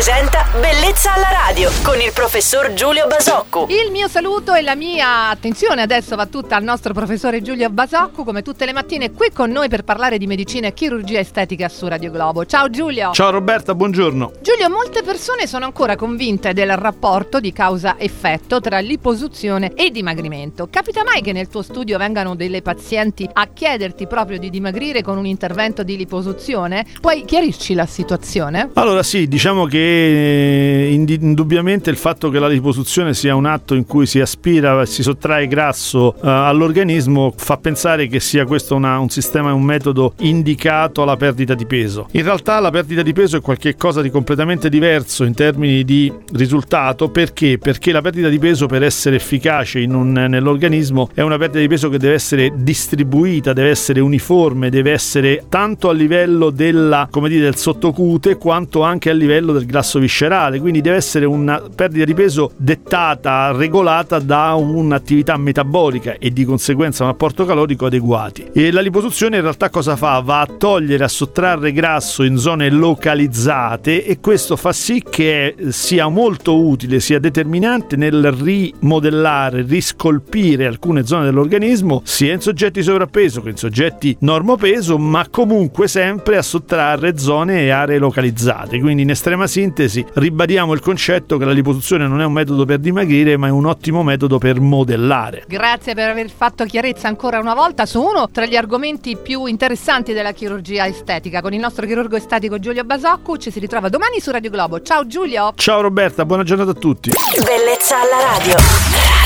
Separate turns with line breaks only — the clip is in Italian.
presenta Bellezza alla radio con il professor Giulio Basocco.
Il mio saluto e la mia attenzione adesso va tutta al nostro professore Giulio Basocco, come tutte le mattine qui con noi per parlare di medicina e chirurgia estetica su Radio Globo. Ciao Giulio.
Ciao Roberta, buongiorno.
Giulio, molte persone sono ancora convinte del rapporto di causa-effetto tra liposuzione e dimagrimento. Capita mai che nel tuo studio vengano delle pazienti a chiederti proprio di dimagrire con un intervento di liposuzione? Puoi chiarirci la situazione?
Allora sì, diciamo che eh, indubbiamente il fatto che la liposuzione sia un atto in cui si aspira, si sottrae grasso uh, all'organismo fa pensare che sia questo una, un sistema, un metodo indicato alla perdita di peso. In realtà la perdita di peso è qualcosa di completamente diverso in termini di risultato perché? Perché la perdita di peso per essere efficace un, nell'organismo è una perdita di peso che deve essere distribuita, deve essere uniforme, deve essere tanto a livello della, dire, del sottocute quanto anche a livello del grasso viscerale, quindi deve essere una perdita di peso dettata, regolata da un'attività metabolica e di conseguenza un apporto calorico adeguati. E la liposuzione in realtà cosa fa? Va a togliere, a sottrarre grasso in zone localizzate e questo fa sì che sia molto utile, sia determinante nel rimodellare, riscolpire alcune zone dell'organismo sia in soggetti sovrappeso che in soggetti normopeso, ma comunque sempre a sottrarre zone e aree localizzate. Quindi in estrema sintesi ribadiamo il concetto che la liposuzione non è un metodo per dimagrire, ma è un ottimo metodo per modellare.
Grazie per aver fatto chiarezza ancora una volta su uno tra gli argomenti più interessanti della chirurgia estetica con il nostro chirurgo estetico Giulio Basocco. Ci si ritrova domani su Radio Globo. Ciao Giulio.
Ciao Roberta, buona giornata a tutti.
Bellezza alla radio.